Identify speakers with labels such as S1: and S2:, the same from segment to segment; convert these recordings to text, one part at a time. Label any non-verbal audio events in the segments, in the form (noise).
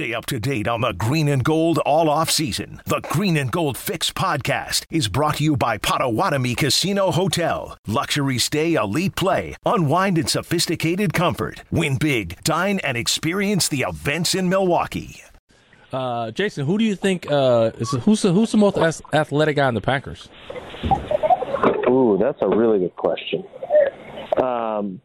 S1: Stay up to date on the green and gold all off season. The Green and Gold Fix podcast is brought to you by Potawatomi Casino Hotel. Luxury stay, elite play, unwind in sophisticated comfort. Win big, dine, and experience the events in Milwaukee.
S2: Uh, Jason, who do you think uh, is who's the, who's the most athletic guy in the Packers?
S3: Ooh, that's a really good question. Um,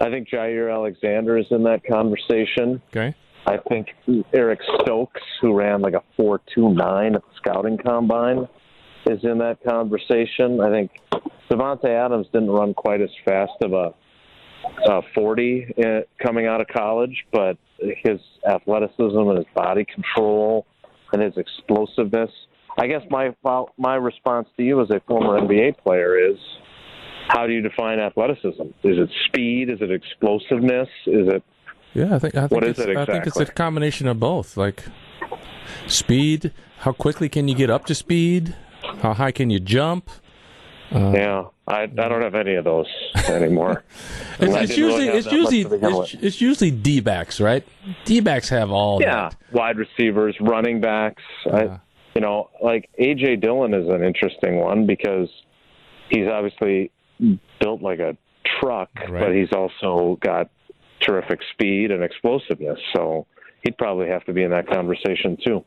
S3: I think Jaire Alexander is in that conversation.
S2: Okay.
S3: I think Eric Stokes, who ran like a four two nine at the scouting combine, is in that conversation. I think Davante Adams didn't run quite as fast of a, a forty uh, coming out of college, but his athleticism and his body control and his explosiveness. I guess my my response to you as a former NBA player is how do you define athleticism? Is it speed? Is it explosiveness? Is it
S2: yeah, I think. I think
S3: what
S2: is
S3: it exactly?
S2: I think it's a combination of both. Like speed. How quickly can you get up to speed? How high can you jump?
S3: Uh, yeah, I I don't have any of those anymore. (laughs)
S2: it's, it's usually
S3: really
S2: it's usually it's, it's, usually D backs, right? D backs have all.
S3: Yeah,
S2: that.
S3: wide receivers, running backs. Yeah. I, you know, like AJ Dillon is an interesting one because he's obviously built like a truck, right. but he's also got terrific speed and explosiveness. So he'd probably have to be in that conversation too.